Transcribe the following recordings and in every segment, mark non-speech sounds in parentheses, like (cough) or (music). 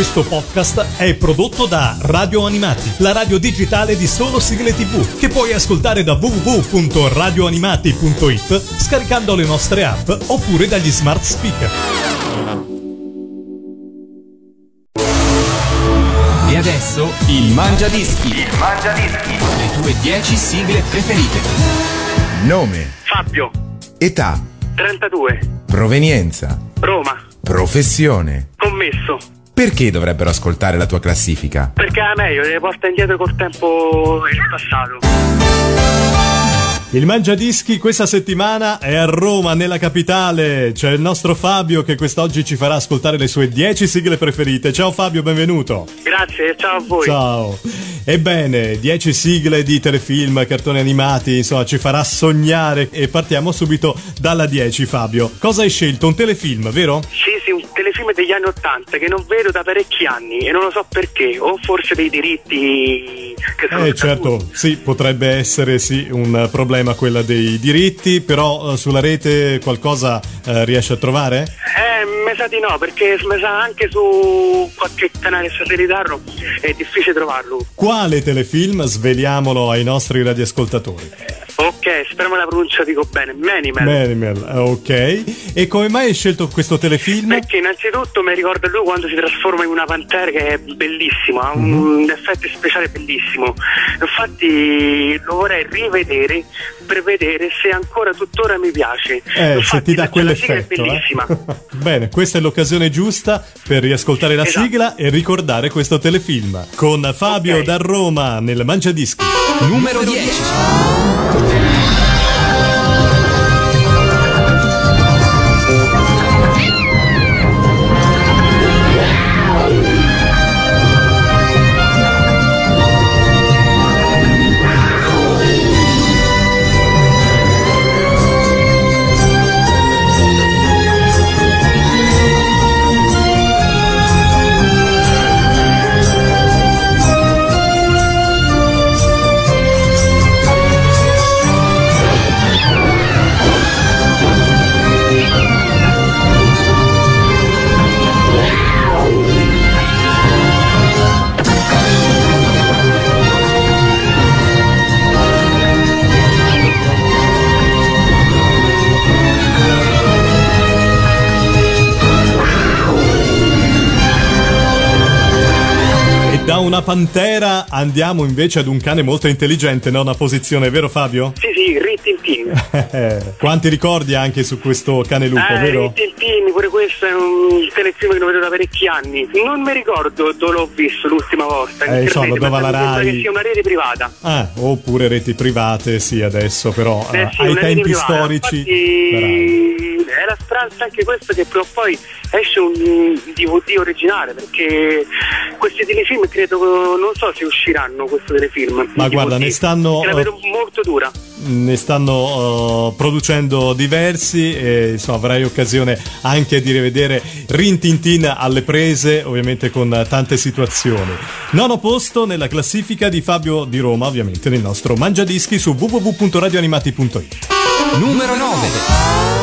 Questo podcast è prodotto da Radio Animati, la radio digitale di solo sigle tv, che puoi ascoltare da www.radioanimati.it scaricando le nostre app oppure dagli smart speaker. E adesso il Mangia Dischi. Il Mangia Dischi. Le tue 10 sigle preferite. Nome, Fabio, età, 32, provenienza, Roma, professione. commesso. Perché dovrebbero ascoltare la tua classifica? Perché è meglio, le porta indietro col tempo e il passato. Il Mangiadischi questa settimana è a Roma, nella capitale. C'è il nostro Fabio che quest'oggi ci farà ascoltare le sue 10 sigle preferite. Ciao Fabio, benvenuto. Grazie, ciao a voi. Ciao. Ebbene, 10 sigle di telefilm, cartoni animati, insomma, ci farà sognare e partiamo subito dalla 10, Fabio. Cosa hai scelto? Un telefilm, vero? Sì, sì, un telefilm degli anni Ottanta che non vedo da parecchi anni e non lo so perché, o forse dei diritti che sono Eh certo, sì, potrebbe essere sì un problema quella dei diritti, però eh, sulla rete qualcosa eh, riesce a trovare? Eh, mi sa di no, perché mi sa anche su qualche canale satellitario è difficile trovarlo. Quale telefilm? Sveliamolo ai nostri radioascoltatori. Ok, speriamo la pronuncia dico bene. Manimal. Manimal, eh, ok. E come mai hai scelto questo telefilm? Perché innanzitutto mi ricorda lui quando si trasforma in una pantera che è bellissimo, ha un Mhm. effetto speciale bellissimo. Infatti lo vorrei rivedere per vedere se ancora tuttora mi piace. Eh, Infatti, se ti dà la sigla è quell'effetto. eh. bellissima. (laughs) Bene, questa è l'occasione giusta per riascoltare la Esatto. sigla e ricordare questo telefilm. Con Fabio Ok. da Roma nel Mangiadischi. Numero 10. Pantera andiamo invece ad un cane molto intelligente, nona posizione, vero Fabio? Sì, sì, Rintintin. (laughs) Quanti ricordi anche su questo cane lupo, Eh, vero? Rintintin, pure questo è un telefilm che non vedo da parecchi anni. Non mi ricordo dove l'ho visto l'ultima volta. Eh, internet, so, lo dava ma la Rai. che sia una rete privata. Ah, oppure reti private, sì, adesso, però Eh eh, sì, ai una rete tempi privata. storici. Infatti, è la speranza anche questa che prima o poi esce un DVD originale perché questi telefilm credo non so se usciranno questo telefilm Ma guarda, DVD, ne stanno, la vedo molto dura Ne stanno eh, producendo diversi e insomma avrai occasione anche di rivedere Rintintin alle prese, ovviamente con tante situazioni. Nono posto nella classifica di Fabio di Roma, ovviamente nel nostro Mangiadischi su www.radioanimati.it. Numero 9.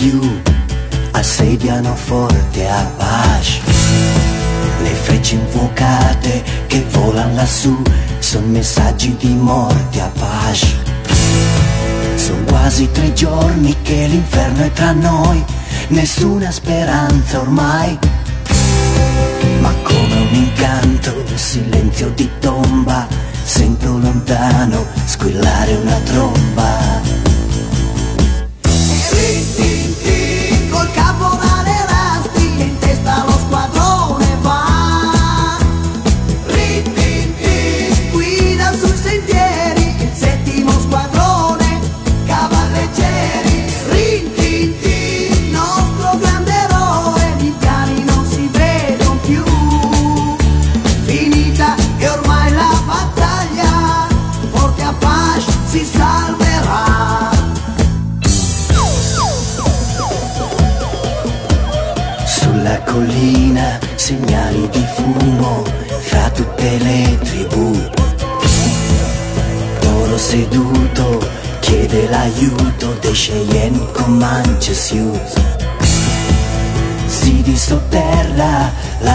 Più assediano forte Apache. Le frecce infuocate che volano lassù sono messaggi di morte Apache. Sono quasi tre giorni che l'inferno è tra noi, nessuna speranza ormai. Ma come un incanto, silenzio di tomba, sento lontano squillare una tromba.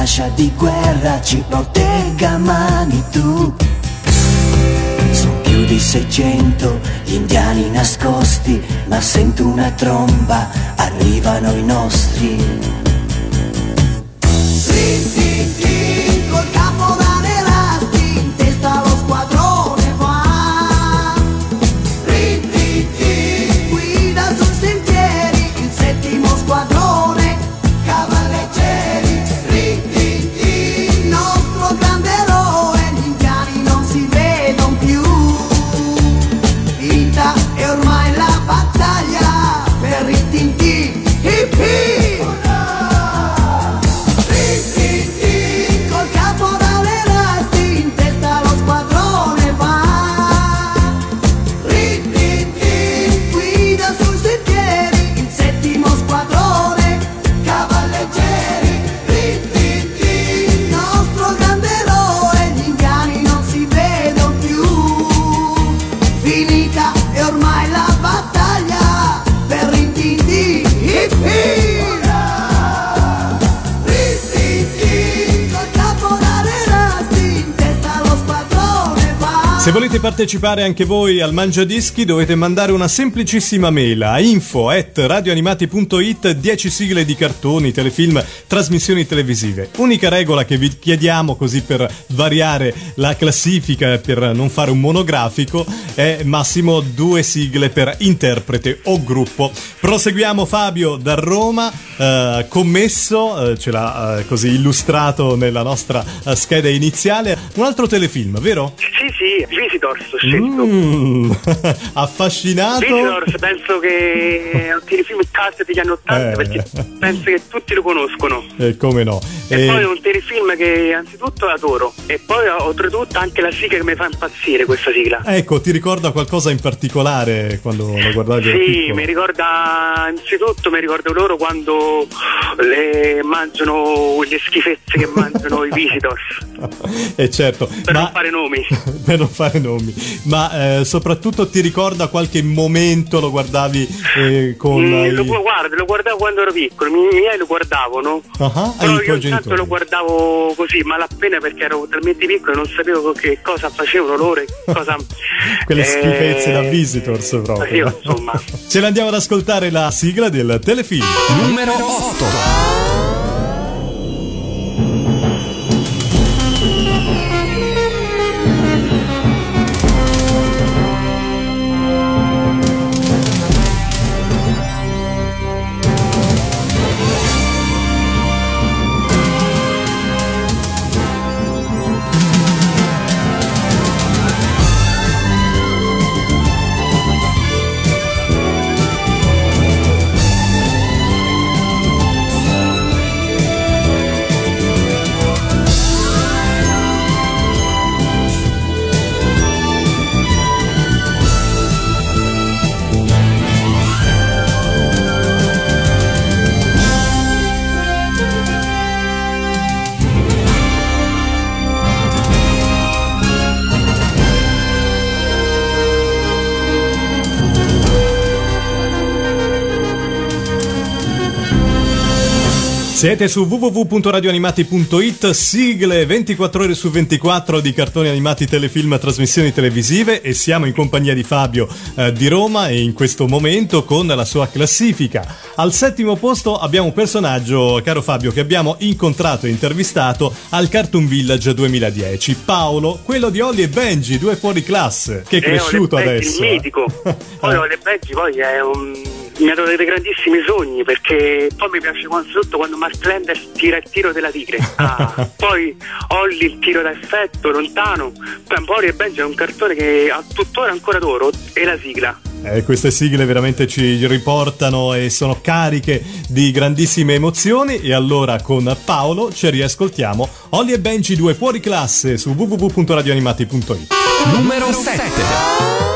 Lascia di guerra, ci protegga mani tu. Sono più di 600 gli indiani nascosti, ma sento una tromba, arrivano i nostri partecipare anche voi al Mangiadischi dovete mandare una semplicissima mail a info at radioanimati.it 10 sigle di cartoni, telefilm, trasmissioni televisive. Unica regola che vi chiediamo così per variare la classifica, per non fare un monografico, è massimo due sigle per interprete o gruppo. Proseguiamo Fabio da Roma, eh, commesso, eh, ce l'ha eh, così illustrato nella nostra eh, scheda iniziale, un altro telefilm, vero? Sì, sì, Visitors ho scelto. Mm, (laughs) affascinato. Visitors penso che è un telefilm cult degli anni 80 Eh. perché penso che tutti lo conoscono. Eh, come no? E Eh, poi è un telefilm che anzitutto adoro e poi oltretutto anche la sigla che mi fa impazzire questa sigla. ecco, ti ricorda qualcosa in particolare quando lo guardavi? Sì, mi ricorda anzitutto mi ricordo loro quando le mangiano le schifezze che mangiano i (laughs) visitors Eh certo, per ma non fare nomi. (laughs) per (laughs) non fare nomi, ma eh, soprattutto ti ricorda qualche momento lo guardavi eh, con Mm, i- lo, guarda, lo guardavo quando ero piccolo, i miei lo guardavano. Ah, ah, e Però io intanto lo guardavo così, malappena perché ero talmente piccolo e non sapevo che cosa facevano loro e cosa. (laughs) Quelle eh, schifezze da visitors proprio. Io, insomma. (laughs) Ce l'andiamo ad ascoltare la sigla del telefilm. Numero 8. Siete su www.radioanimati.it, sigle 24 ore su 24 di cartoni animati, telefilm, trasmissioni televisive e siamo in compagnia di Fabio eh, di Roma e in questo momento con la sua classifica. Al settimo posto abbiamo un personaggio, caro Fabio, che abbiamo incontrato e intervistato al Cartoon Village 2010, Paolo, quello di Ollie e Benji, due fuori classe, che è Eh, cresciuto Ole Benji, adesso. Il eh. mitico. (laughs) Poi Ole Benji poi è un. Mi ha dato dei grandissimi sogni perché poi mi piace soprattutto quando Mark Landers tira il tiro della tigre. (laughs) Ah, poi Olli il tiro da effetto lontano. Poi Ollie e Benji è un cartone che a tuttora ancora adoro e la sigla. Eh, queste sigle veramente ci riportano e sono cariche di grandissime emozioni e allora con Paolo ci riascoltiamo Ollie e Benji 2 fuori classe su www.radioanimati.it Numero 7.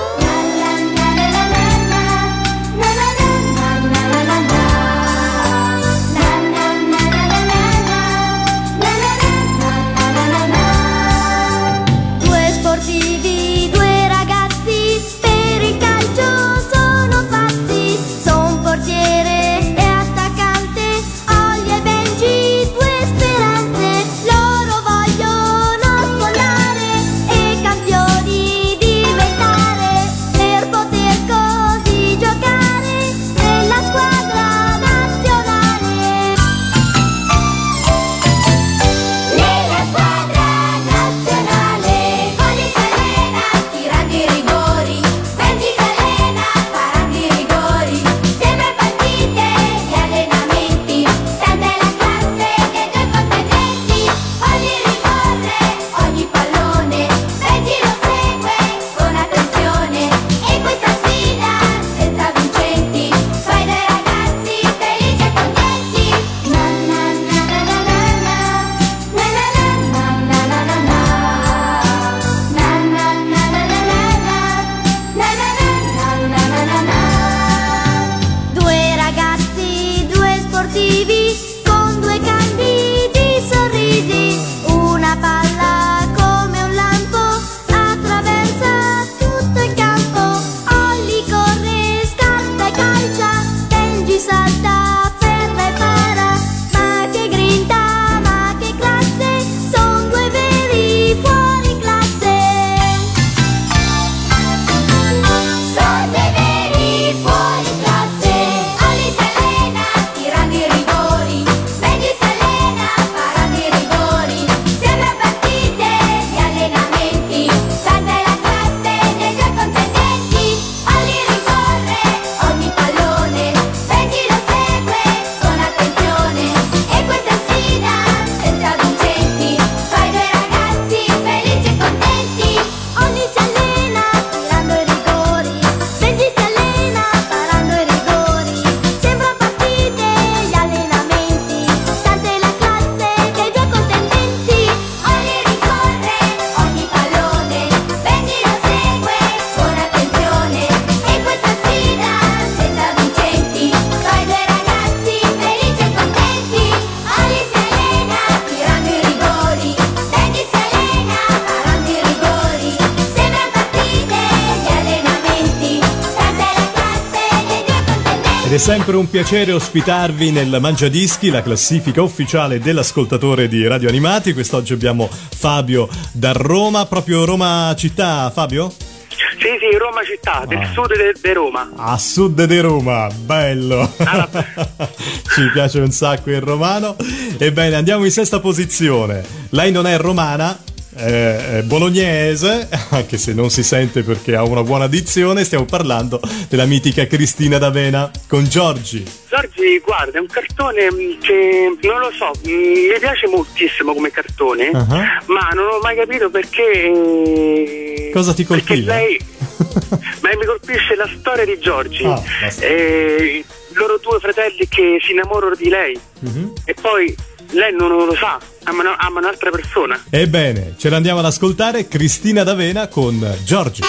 Ed è sempre un piacere ospitarvi nel Mangiadischi, la classifica ufficiale dell'ascoltatore di Radio Animati. Quest'oggi abbiamo Fabio da Roma, proprio Roma città, Fabio? Sì, sì, Roma città, del Ah. sud di Roma. A sud di Roma, bello! Ah. (laughs) Ci piace un sacco il romano. Ebbene, andiamo in sesta posizione. Lei non è romana, è è bolognese, (laughs) anche se non si sente perché ha una buona dizione. Stiamo parlando della mitica Cristina D'Avena con Giorgi. Giorgi, guarda, è un cartone mm, che non lo so, mm, mi piace moltissimo come cartone, Ah. ma non ho mai capito perché. eh, Cosa ti colpiva? Lei. (laughs) ma mi colpisce la storia di Giorgi. Ah. Eh, loro due fratelli che si innamorano di lei Mhm. e poi lei non lo sa, ama, una- ama un'altra persona. Ebbene, ce l'andiamo ad ascoltare Cristina D'Avena con Giorgi.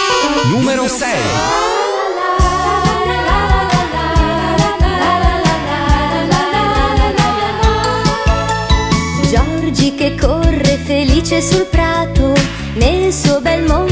Numero 6. Giorgi che corre felice sul prato, nel suo bel mondo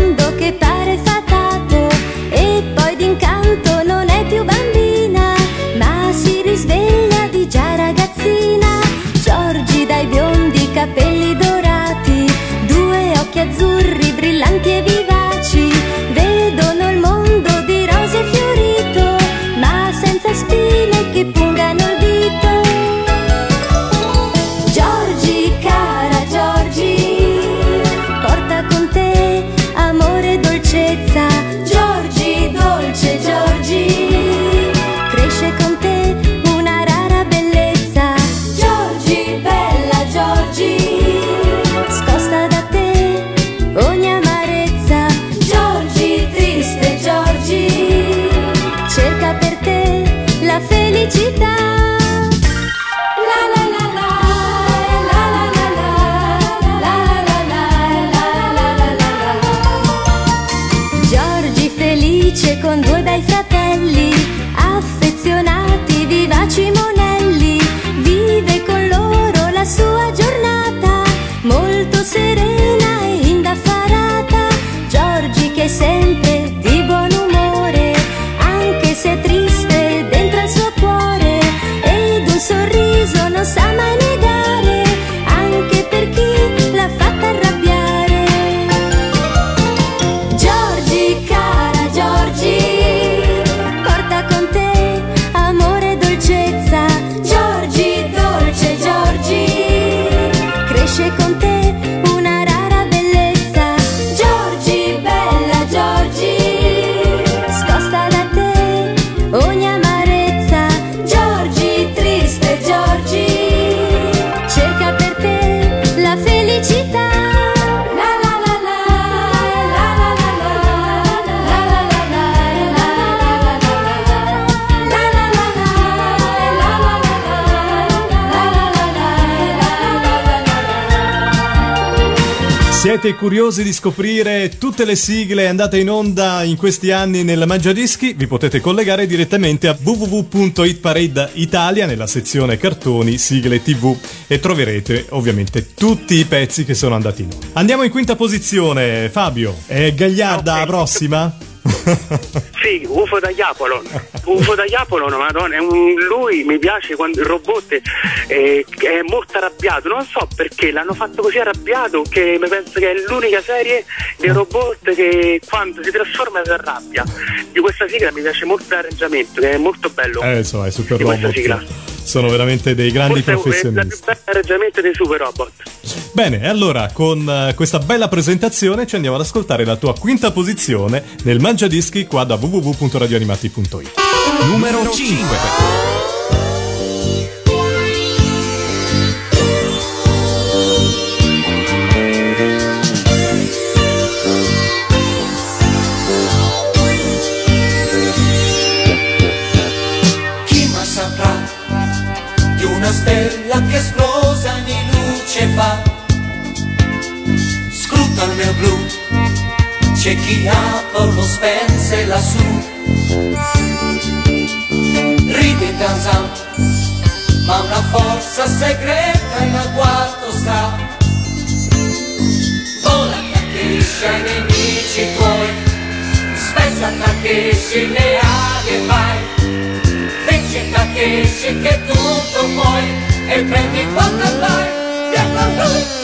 con due bei fratelli, affezionati, vivaci monelli, vive con loro la sua giornata, molto serena Siete curiosi di scoprire tutte le sigle andate in onda in questi anni nel Mangiadischi? Vi potete collegare direttamente a www.hitparade Italia nella sezione cartoni, sigle tv e troverete ovviamente tutti i pezzi che sono andati in onda. Andiamo in quinta posizione, Fabio. È Gagliarda la Ok. prossima? (laughs) Sì, UFO da Iapolon. UFO da Iapolon, madonna, è un- lui mi piace quando il robot è, è molto arrabbiato. Non so perché l'hanno fatto così arrabbiato che mi penso che è l'unica serie dei robot che quando si trasforma si arrabbia. Di questa sigla mi piace molto l'arrangiamento, che è molto bello. Eh, so, è Super Di questa Robot. Sono veramente dei grandi Forse è il più professionisti. bello arrangiamento dei super robot. Bene, allora con eh, questa bella presentazione ci andiamo ad ascoltare la tua quinta posizione nel Mangiadischi qua da www.radioanimati.it. Numero 5. Chi Apollo spense lassù. Ride Kazan, ma una forza segreta in agguato sta. Vola accresce ai nemici tuoi, spezza Takeshi le ali vai. Takeshi, Takeshi che tutto puoi e prendi quanto vai, via con lui.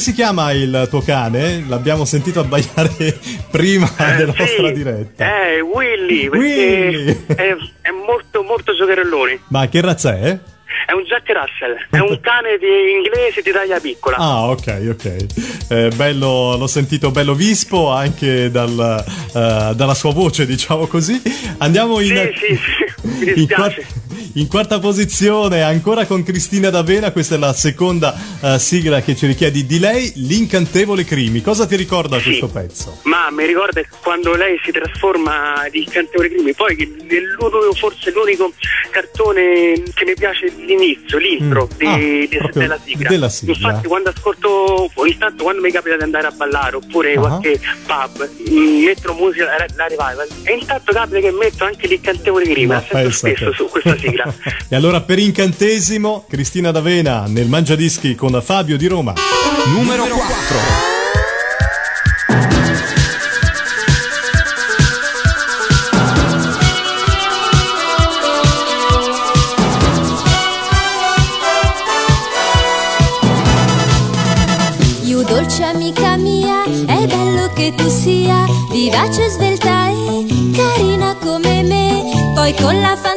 Si chiama il tuo cane? L'abbiamo sentito abbaiare (laughs) prima della Eh, nostra sì, diretta. Eh, Willy, Willy. È, è molto, molto giocherellone. Ma che razza è? È un Jack Russell, è un cane di inglese di taglia piccola. Ah, ok, ok. Eh, bello, l'ho sentito bello vispo anche dal, eh, dalla sua voce, diciamo così. Andiamo in, Sì, sì, sì, mi (laughs) in, dispiace. In quarta posizione, ancora con Cristina D'Avena. Questa è la seconda eh, sigla che ci richiedi di lei, L'incantevole Crimi. Cosa ti ricorda Sì. questo pezzo? Ma mi ricorda quando lei si trasforma di Cantevole Crimi, poi forse l'unico cartone che mi piace l'inizio, l'intro Mm. di- Ah, di- della sigla. della sigla. Infatti quando ascolto, ogni tanto quando mi capita di andare a ballare oppure Ah. qualche pub, metto musica, la, la revival e intanto capita che metto anche l'incantevole Crimi, Ma la sento spesso su questa sigla. (laughs) e allora per incantesimo, Cristina D'Avena nel Mangiadischi con Fabio di Roma. Numero 4. You dolce amica mia, è bello che tu sia vivace, svelta e carina come me. Poi con la fantasia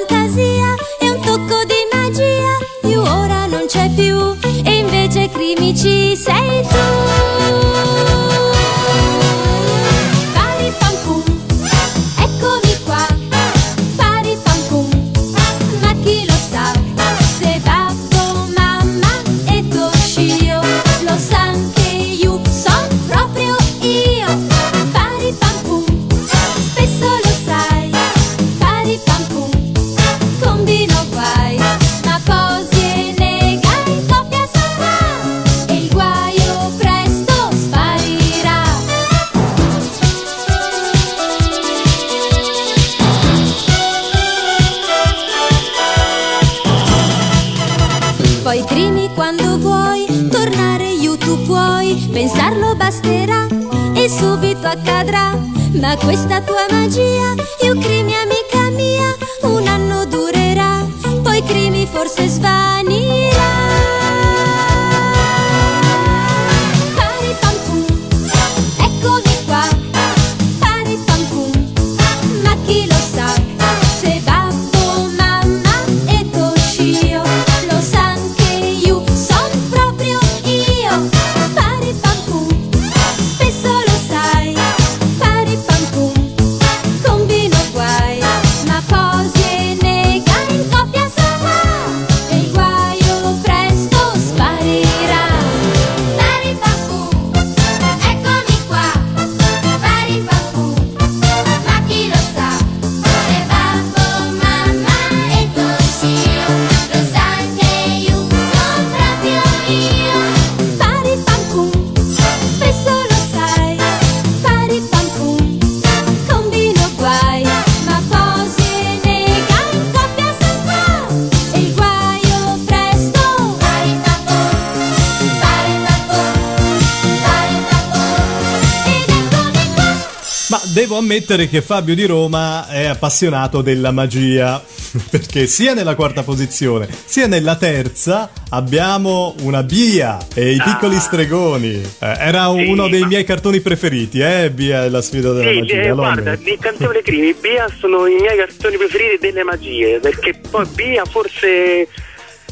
ammettere che Fabio di Roma è appassionato della magia, (laughs) perché sia nella quarta posizione sia nella terza abbiamo una Bia e i piccoli Ah. stregoni. Eh, era Sì, uno dei ma- miei cartoni preferiti, eh, Bia e la sfida della Sì, magia. eh, guarda, ammetto. i canzoni Crimi, Bia sono i miei cartoni preferiti delle magie, perché poi Bia forse...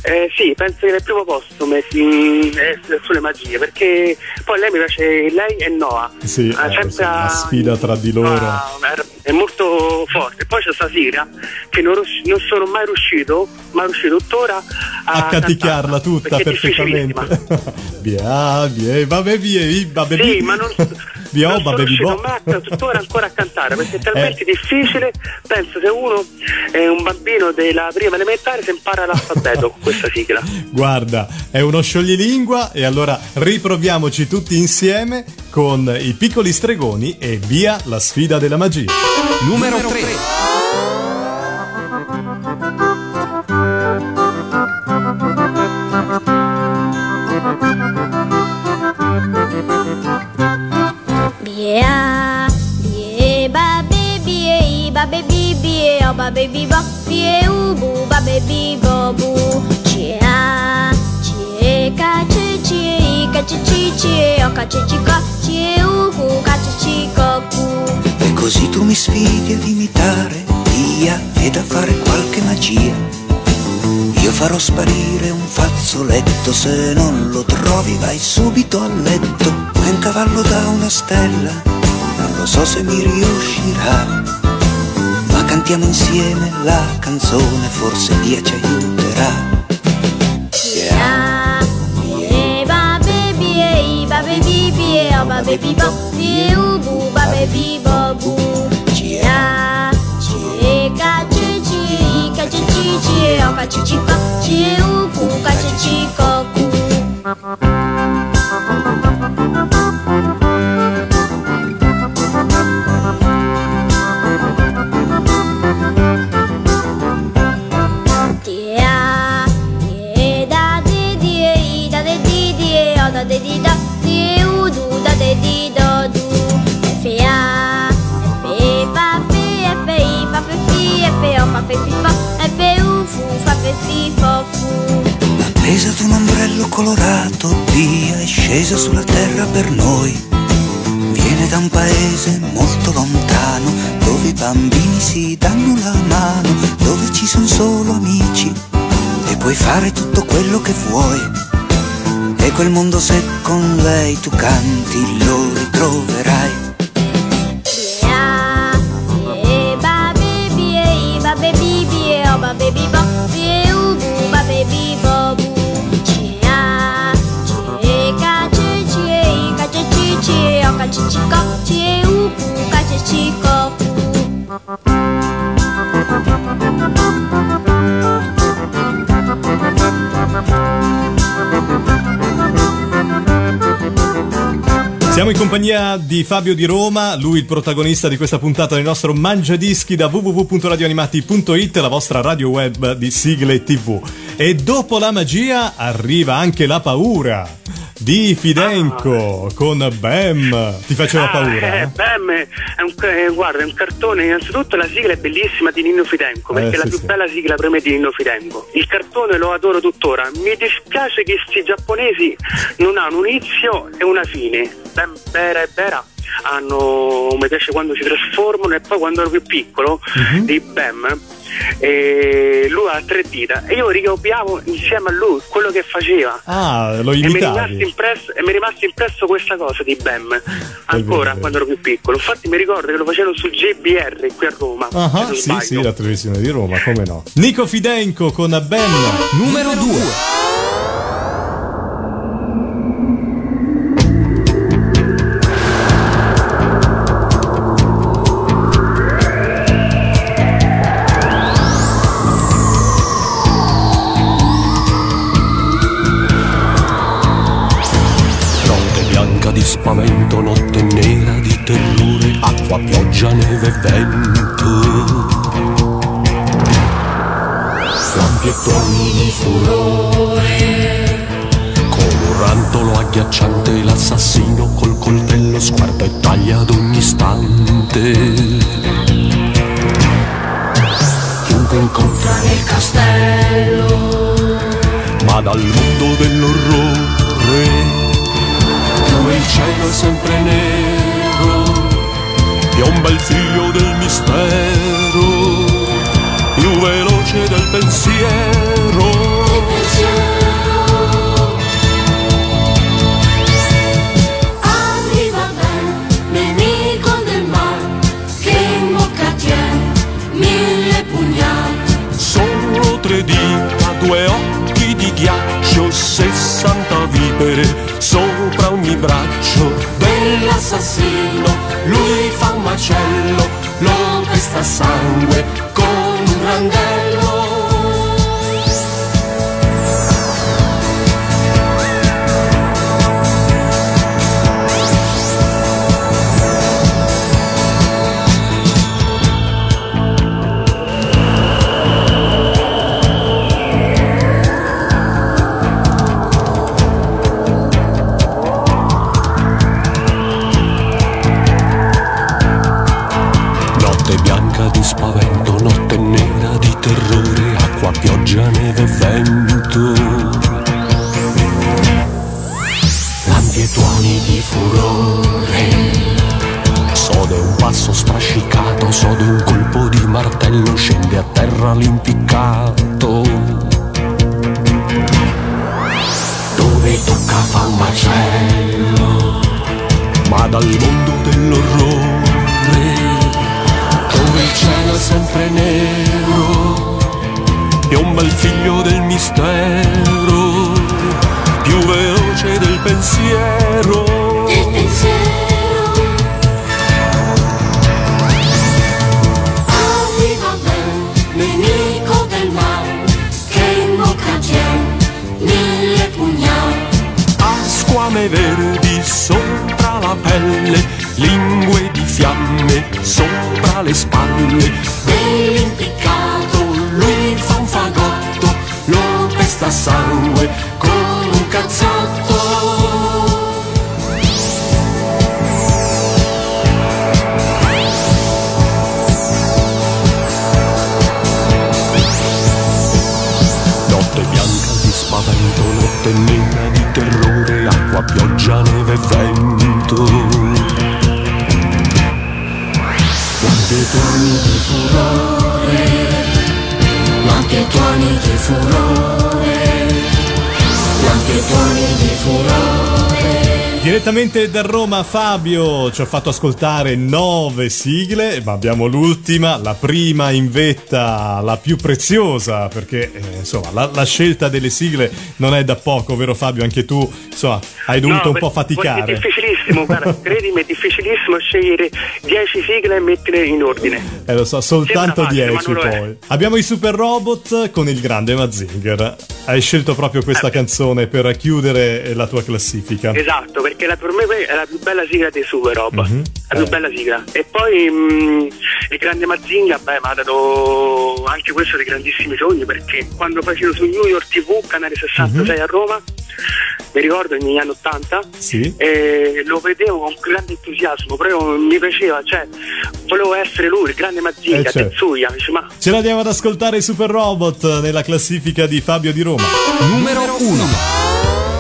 Eh, sì, penso che al primo posto mm, eh, sulle magie, perché poi lei mi piace, lei e Noah. Sì, eh, sempre sì, la a- sfida tra di loro. Ah, è molto forte. Poi c'è sta sigla che non, non sono mai riuscito, mai riuscito tuttora a, a canticchiarla tutta perfettamente. (laughs) Via, via, vabbè, via, vabbè, Sì, via. ma non, (laughs) Via, non oh, sono vabbè, riuscito boh. mai a- tuttora ancora a cantare perché è talmente Eh. difficile. Penso se uno è un bambino della prima elementare si impara l'alfabeto con questa sigla. (laughs) Guarda, è uno scioglilingua e allora riproviamoci tutti insieme con i piccoli stregoni e via la sfida della magia. Numero 3. Bia, bie, ba, baby, ba, baby, bie, o, ba, baby, bo, bie, u, bu, ba, baby, bo, bu. Cia, cie, ca, ce, cie, i, ca, ce, ci, cie, o, ca, ce, ci, co, cie, u, cu, ca, ce, ci, co, cu. E così tu mi sfidi ad imitare via ed a fare qualche magia. Io farò sparire un fazzoletto, se non lo trovi vai subito a letto. È un cavallo da una stella, non lo so se mi riuscirà. Ma cantiamo insieme la canzone, forse Dio ci aiuterà. Ba, baby, e, ba, baby, bie, o, ba, baby, bo, bie, u, bu, ba, baby, bo, bu. Cia, cie, ca, ce, cie, i, ca, Appesa ad un ombrello colorato, via è scesa sulla terra per noi. Viene da un paese molto lontano, dove i bambini si danno la mano, dove ci sono solo amici e puoi fare tutto quello che vuoi. E quel mondo se con lei tu canti lo ritroverai. Siamo in compagnia di Fabio di Roma, lui il protagonista di questa puntata del nostro Mangiadischi da www.radioanimati.it, la vostra radio web di sigle tv. E dopo la magia arriva anche la paura di Fidenco con Bam. Ti faceva Ah, paura? eh, eh? Bam è un, eh, guarda, è un cartone, innanzitutto la sigla è bellissima di Nino Fidenco, perché Eh, è la sì, più sì. bella sigla per me di Nino Fidenco. Il cartone lo adoro tuttora, mi dispiace che questi giapponesi non hanno un inizio e una fine. Bam, Bera e Bera hanno, mi piace quando si trasformano e poi quando ero più piccolo Mhm. di Bam. E lui ha tre dita e io ricopiavo insieme a lui quello che faceva Ah, lo e mi, è rimasto imitavi. impresso, e mi è rimasto impresso questa cosa di Bam ancora quando ero più piccolo. Infatti mi ricordo che lo facevano su GBR qui a Roma. Ah, non sì, sbaglio. sì, la televisione di Roma, come no. Nico Fidenco con Bam. Numero 2. Di furore, come un giocattolo agghiacciante, l'assassino col coltello sguarda e taglia ad ogni istante. Chiunque incontra nel castello, ma dal mondo dell'orrore, dove il cielo è sempre nero, piomba il figlio del mistero, più veloce del pensiero. Dell'assassino. Lui fa un macello, lo pesta sangue con un randello. Squame verdi sopra la pelle, lingue di fiamme sopra le spalle. Dell'impiccato lui fa un fagotto, Lo pesta sangue con un cazzotto. Acqua, pioggia, neve e vento. Lampi e tuoni di furore, lampi e tuoni di furore, lampi e tuoni di furore. Direttamente da Roma Fabio ci ha fatto ascoltare nove sigle, ma abbiamo l'ultima, la prima in vetta, la più preziosa, perché eh, insomma la, la scelta delle sigle non è da poco, vero Fabio? Anche tu insomma hai dovuto No, un po' faticare. È difficilissimo, guarda, credimi, è difficilissimo scegliere 10 sigle e metterle in ordine. Eh lo so, soltanto Sembra 10 facile, ma non lo è. poi. Abbiamo i Super Robot con il grande Mazinger. Hai scelto proprio questa Eh. canzone per chiudere la tua classifica. Esatto, perché la, per me è la più bella sigla dei Super Rob. Mhm. La più Eh. bella sigla. E poi mh, il grande Mazinga, beh, mi ha dato anche questo dei grandissimi sogni perché quando facevo su New York TV, canale 66 Mhm. a Roma, mi ricordo negli anni 80, Sì. e lo vedevo con grande entusiasmo, proprio mi piaceva, cioè volevo essere lui, il grande Mazinga, Eh, certo. Tetsuya, dice, ma Ce l'andiamo ad ascoltare i Super Robot nella classifica di Fabio di Roma. Numero 1.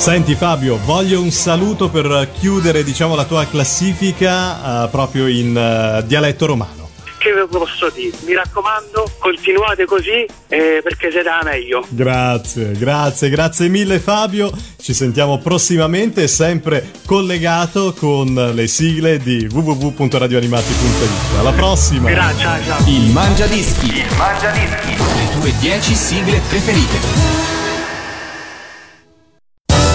Senti Fabio, voglio un saluto per chiudere diciamo la tua classifica eh, proprio in eh, dialetto romano. Che ve lo posso dire? Mi raccomando, continuate così eh, perché la meglio. Grazie, grazie, grazie mille Fabio. Ci sentiamo prossimamente, sempre collegato con le sigle di www.radioanimati.it. Alla prossima! Grazie, ciao ciao. Il Mangia Dischi. Il Mangia Dischi. Le tue 10 sigle preferite.